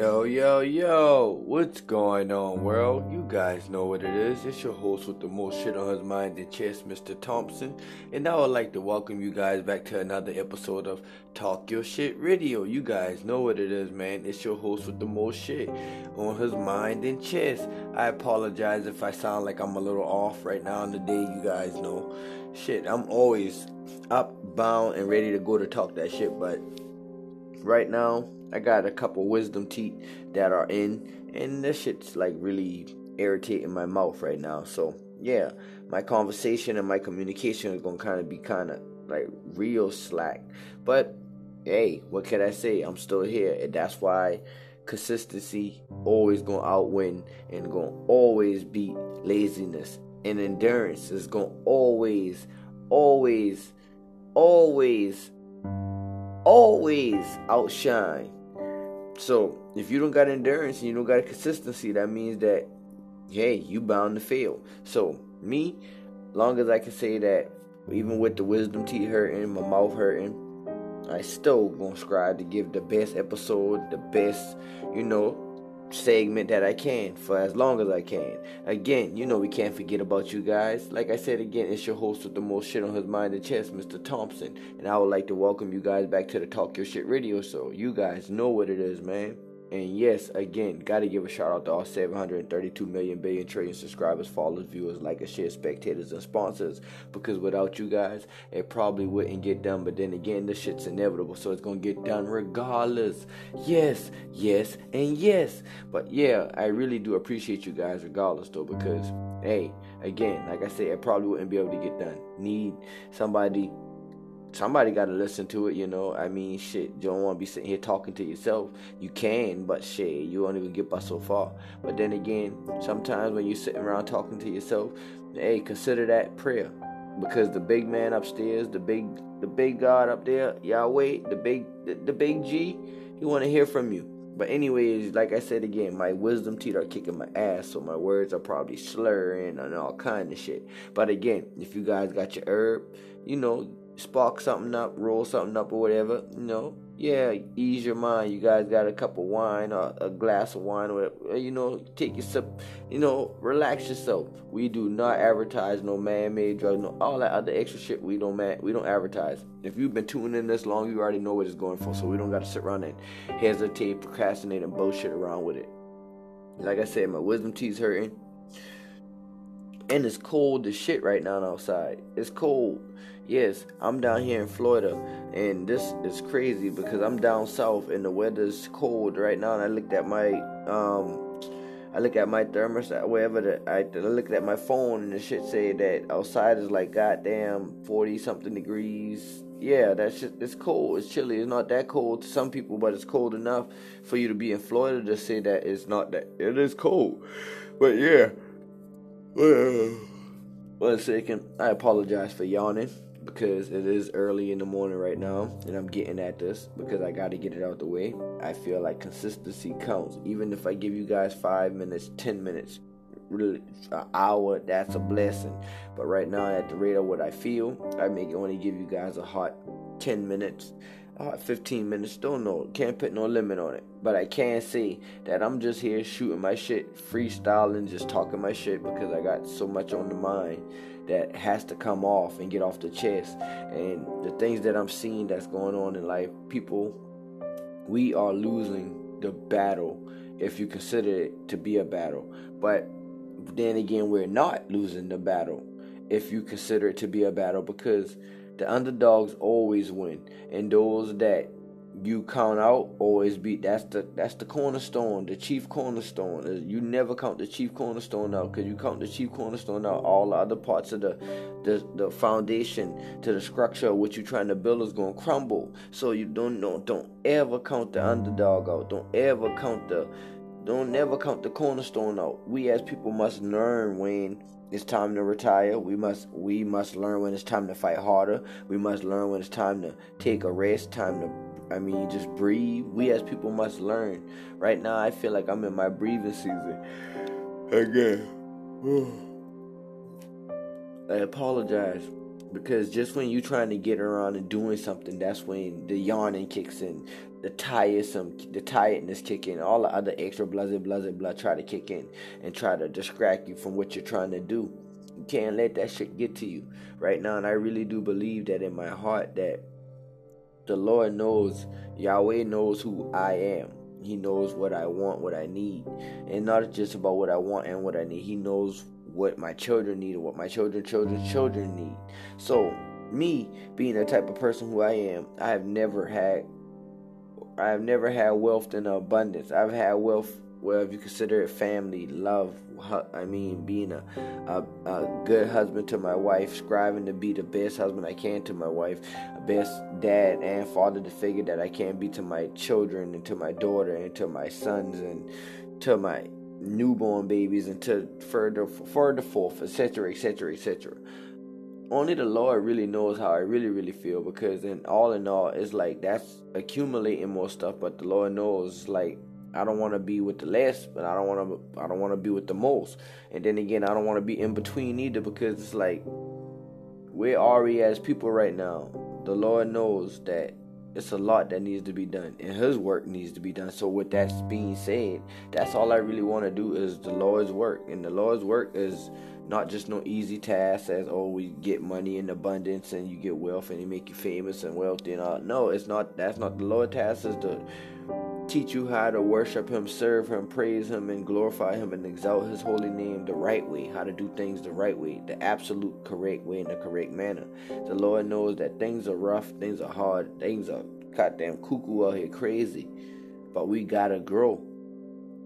Yo, yo, yo, what's going on, world? You guys know what it is. It's your host with the most shit on his mind and chest, Mr. Thompson. And I would like to welcome you guys back to another episode of Talk Your Shit Radio. You guys know what it is, man. It's your host with the most shit on his mind and chest. I apologize if I sound like I'm a little off right now on the day, you guys know. Shit, I'm always up, bound, and ready to go to talk that shit, but right now, I got a couple wisdom teeth that are in, and this shit's like really irritating my mouth right now. So yeah, my conversation and my communication is gonna kind of be kind of like real slack. But hey, what can I say? I'm still here, and that's why consistency always gonna outwin and gonna always beat laziness. And endurance is gonna always, always, always, always outshine so if you don't got endurance and you don't got consistency, that means that hey, you bound to fail. So me, long as I can say that, even with the wisdom teeth hurting, my mouth hurting, I still gonna strive to give the best episode, the best, you know, segment that I can for as long as I can. Again, you know we can't forget about you guys. Like I said again, it's your host with the most shit on his mind and chest, Mr. Thompson. And I would like to welcome you guys back to the Talk Your Shit radio show. You guys know what it is, man. And yes, again, gotta give a shout out to all 732 million billion trillion subscribers, followers, viewers, likers, shares, spectators, and sponsors. Because without you guys, it probably wouldn't get done. But then again, this shit's inevitable, so it's gonna get done regardless. Yes, yes, and yes. But yeah, I really do appreciate you guys regardless though, because hey, again, like I said, it probably wouldn't be able to get done. Need somebody somebody got to listen to it, you know. I mean, shit, you don't want to be sitting here talking to yourself. You can, but shit, you won't even get by so far. But then again, sometimes when you're sitting around talking to yourself, hey, consider that prayer. Because the big man upstairs, the big the big God up there, Yahweh, the big the, the big G, he want to hear from you. But anyways, like I said again, my wisdom teeth are kicking my ass, so my words are probably slurring and all kind of shit. But again, if you guys got your herb, you know, spark something up, roll something up, or whatever, you know, yeah, ease your mind. You guys got a cup of wine or a glass of wine, or whatever, you know, take your sip, you know, relax yourself. We do not advertise no man-made drugs, no all that other extra shit. We don't man, we don't advertise. If you've been tuning in this long, you already know what it's going for, so we don't got to sit around and hesitate, procrastinate, and bullshit around with it. Like I said, my wisdom teeth's hurting. And it's cold as shit right now outside. It's cold. Yes, I'm down here in Florida, and this is crazy because I'm down south and the weather's cold right now. And I looked at my um, I look at my thermostat, wherever the, I, looked at my phone, and the shit say that outside is like goddamn forty something degrees. Yeah, that shit. It's cold. It's chilly. It's not that cold to some people, but it's cold enough for you to be in Florida to say that it's not that. It is cold, but yeah. One second. I apologize for yawning because it is early in the morning right now and I'm getting at this because I got to get it out the way. I feel like consistency counts. Even if I give you guys 5 minutes, 10 minutes, really an hour, that's a blessing. But right now at the rate of what I feel, I may only give you guys a hot 10 minutes. Uh, 15 minutes, don't know, can't put no limit on it. But I can say that I'm just here shooting my shit, freestyling, just talking my shit because I got so much on the mind that has to come off and get off the chest. And the things that I'm seeing that's going on in life, people, we are losing the battle if you consider it to be a battle. But then again, we're not losing the battle if you consider it to be a battle because the underdogs always win. And those that you count out always beat. That's the that's the cornerstone, the chief cornerstone. Uh, you never count the chief cornerstone out because you count the chief cornerstone out. All the other parts of the the the foundation to the structure of what you're trying to build is gonna crumble. So you don't. Don't ever count the underdog out. Don't ever count the don't never count the cornerstone out. We as people must learn when it's time to retire. We must we must learn when it's time to fight harder. We must learn when it's time to take a rest, time to I mean, just breathe. We as people must learn. Right now, I feel like I'm in my breathing season. Again. I apologize Because just when you're trying to get around and doing something, that's when the yawning kicks in, the tiresome, the tiredness kick in, all the other extra blah blah blah try to kick in and try to distract you from what you're trying to do. You can't let that shit get to you right now. And I really do believe that in my heart that the Lord knows, Yahweh knows who I am. He knows what I want, what I need. And not just about what I want and what I need. He knows what my children need and what my children, children's children need. So, me being the type of person who I am, I have never had I have never had wealth in abundance. I've had wealth well, if you consider it family, love, I mean, being a, a, a, good husband to my wife, striving to be the best husband I can to my wife, best dad and father to figure that I can be to my children and to my daughter and to my sons and to my newborn babies and to further further forth, etc., etc., etc. Only the Lord really knows how I really, really feel because in all in all, it's like that's accumulating more stuff, but the Lord knows like I don't want to be with the less, but I don't want to. I don't want to be with the most. And then again, I don't want to be in between either because it's like we're already as people right now. The Lord knows that it's a lot that needs to be done, and His work needs to be done. So, with that being said, that's all I really want to do is the Lord's work, and the Lord's work is not just no easy task as oh we get money in abundance and you get wealth and He make you famous and wealthy and all. No, it's not. That's not the Lord's task. Is the teach you how to worship Him, serve Him, praise Him, and glorify Him and exalt His holy name the right way, how to do things the right way, the absolute correct way, in the correct manner. The Lord knows that things are rough, things are hard, things are goddamn cuckoo out here crazy, but we gotta grow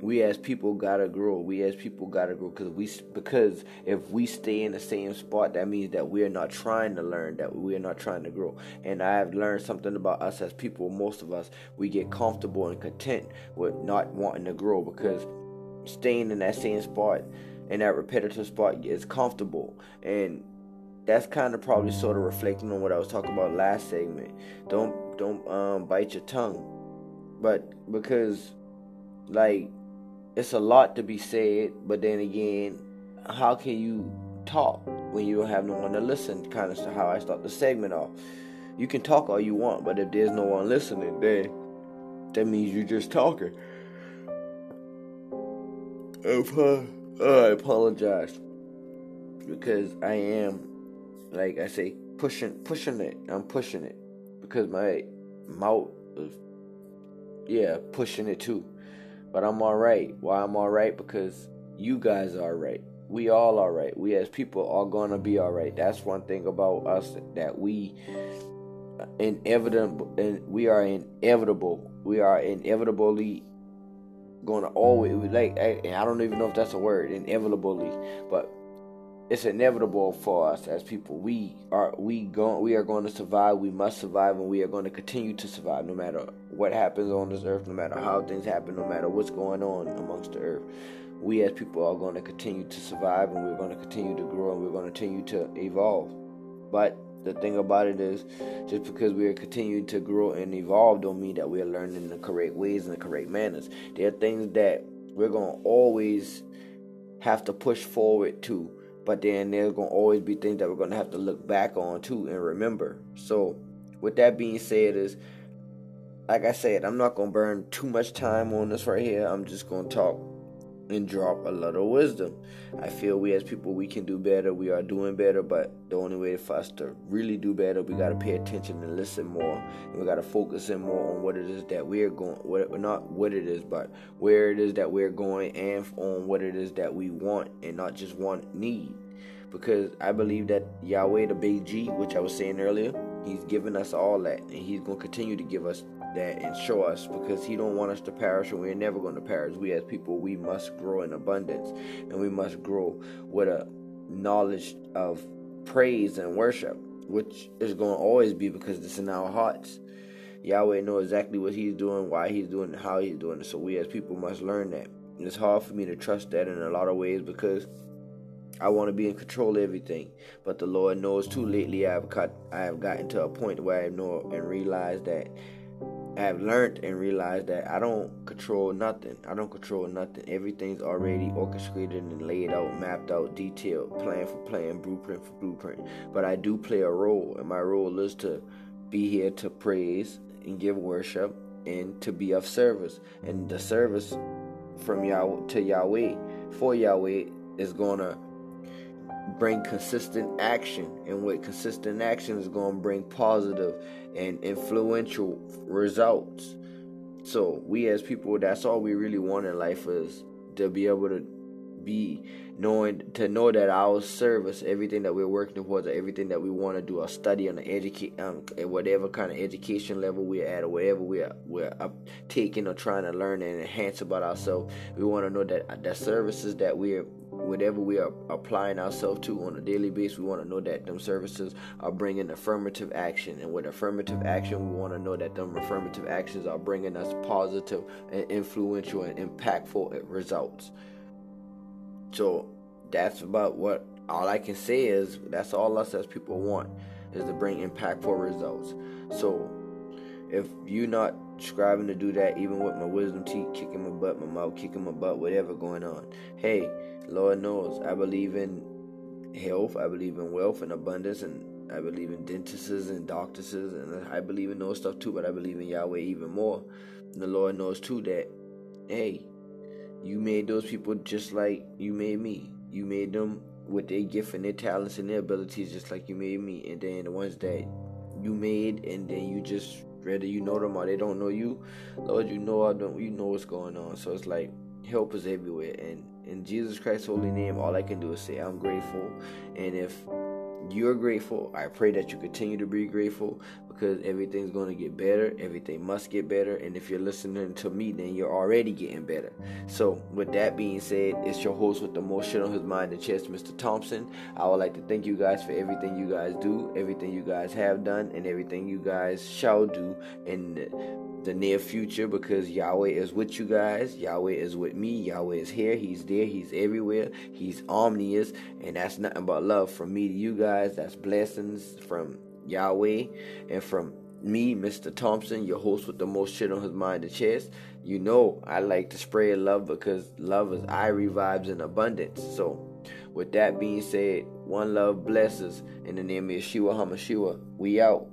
we as people gotta grow. We as people gotta grow because we because if we stay in the same spot, that means that we're not trying to learn, that we're not trying to grow. And I have learned something about us as people. Most of us we get comfortable and content with not wanting to grow because staying in that same spot in that repetitive spot is comfortable and that's kind of probably sort of reflecting on what I was talking about last segment. Don't don't um, bite your tongue, but because like it's a lot to be said, but then again, how can you talk when you don't have no one to listen? Kind of how I start the segment off. You can talk all you want, but if there's no one listening, then that means you're just talking. Uh, I apologize because I am, like I say, pushing, pushing it. I'm pushing it because my mouth, is, yeah, pushing it too. But I'm alright. Why I'm alright? Because you guys are right. We all are right. We as people are gonna be alright. That's one thing about us that we inevitable and we are inevitable. We are inevitably gonna always like I don't even know if that's a word, inevitably, but it's inevitable for us as people. We are we going we are going to survive. We must survive, and we are going to continue to survive no matter what happens on this earth, no matter how things happen, no matter what's going on amongst the earth. We as people are going to continue to survive, and we're going to continue to grow, and we're going to continue to evolve. But the thing about it is, just because we are continuing to grow and evolve, don't mean that we are learning the correct ways and the correct manners. There are things that we're going to always have to push forward to but then there's gonna always be things that we're gonna have to look back on too and remember. So, with that being said, is like I said, I'm not gonna burn too much time on this right here. I'm just gonna talk and drop a lot of wisdom. I feel we as people we can do better. We are doing better, but the only way for us to really do better, we gotta pay attention and listen more. And we gotta focus in more on what it is that we're going. What not what it is, but where it is that we're going, and on what it is that we want, and not just want need. Because I believe that Yahweh, the big G, which I was saying earlier, He's given us all that, and He's gonna continue to give us that and show us because he don't want us to perish and we're never going to perish. We as people we must grow in abundance and we must grow with a knowledge of praise and worship which is going to always be because it's in our hearts. Yahweh knows exactly what he's doing why he's doing it how he's doing it. So we as people must learn that. And it's hard for me to trust that in a lot of ways because I want to be in control of everything, but the Lord knows too. Lately, I've got I have gotten to a point where I know and realize that have learned and realized that I don't control nothing. I don't control nothing. Everything's already orchestrated and laid out, mapped out, detailed, plan for plan, blueprint for blueprint. But I do play a role, and my role is to be here to praise and give worship and to be of service. And the service from Yahweh to Yahweh for Yahweh is gonna bring consistent action and with consistent action is going to bring positive and influential results. So we as people that's all we really want in life is to be able to be knowing to know that our service everything that we're working towards everything that we want to do our study on the educate um, whatever kind of education level we're at or whatever we're we're taking or trying to learn and enhance about ourselves we want to know that the services that we're whatever we are applying ourselves to on a daily basis, we want to know that them services are bringing affirmative action. And with affirmative action, we want to know that them affirmative actions are bringing us positive and influential and impactful results. So that's about what all I can say is that's all us as people want is to bring impactful results. So if you're not striving to do that, even with my wisdom teeth kicking my butt, my mouth kicking my butt, whatever going on, hey, Lord knows I believe in health, I believe in wealth and abundance, and I believe in dentists and doctors, and I believe in those stuff too. But I believe in Yahweh even more. And the Lord knows too that, hey, you made those people just like you made me. You made them with their gift and their talents and their abilities just like you made me. And then the ones that you made and then you just whether you know them or they don't know you, Lord, you know I don't you know what's going on. So it's like help is everywhere and in Jesus Christ's holy name, all I can do is say I'm grateful. And if you're grateful, I pray that you continue to be grateful because everything's going to get better. Everything must get better. And if you're listening to me, then you're already getting better. So, with that being said, it's your host with the most shit on his mind and chest, Mr. Thompson. I would like to thank you guys for everything you guys do, everything you guys have done, and everything you guys shall do in the near future because Yahweh is with you guys. Yahweh is with me. Yahweh is here. He's there. He's everywhere. He's omnious. And that's nothing but love from me to you guys. That's blessings from Yahweh and from me, Mr. Thompson, your host with the most shit on his mind and chest. You know I like to spread love because love is I revives in abundance. So with that being said, one love blesses in the name of Yeshua HaMashiach. We out.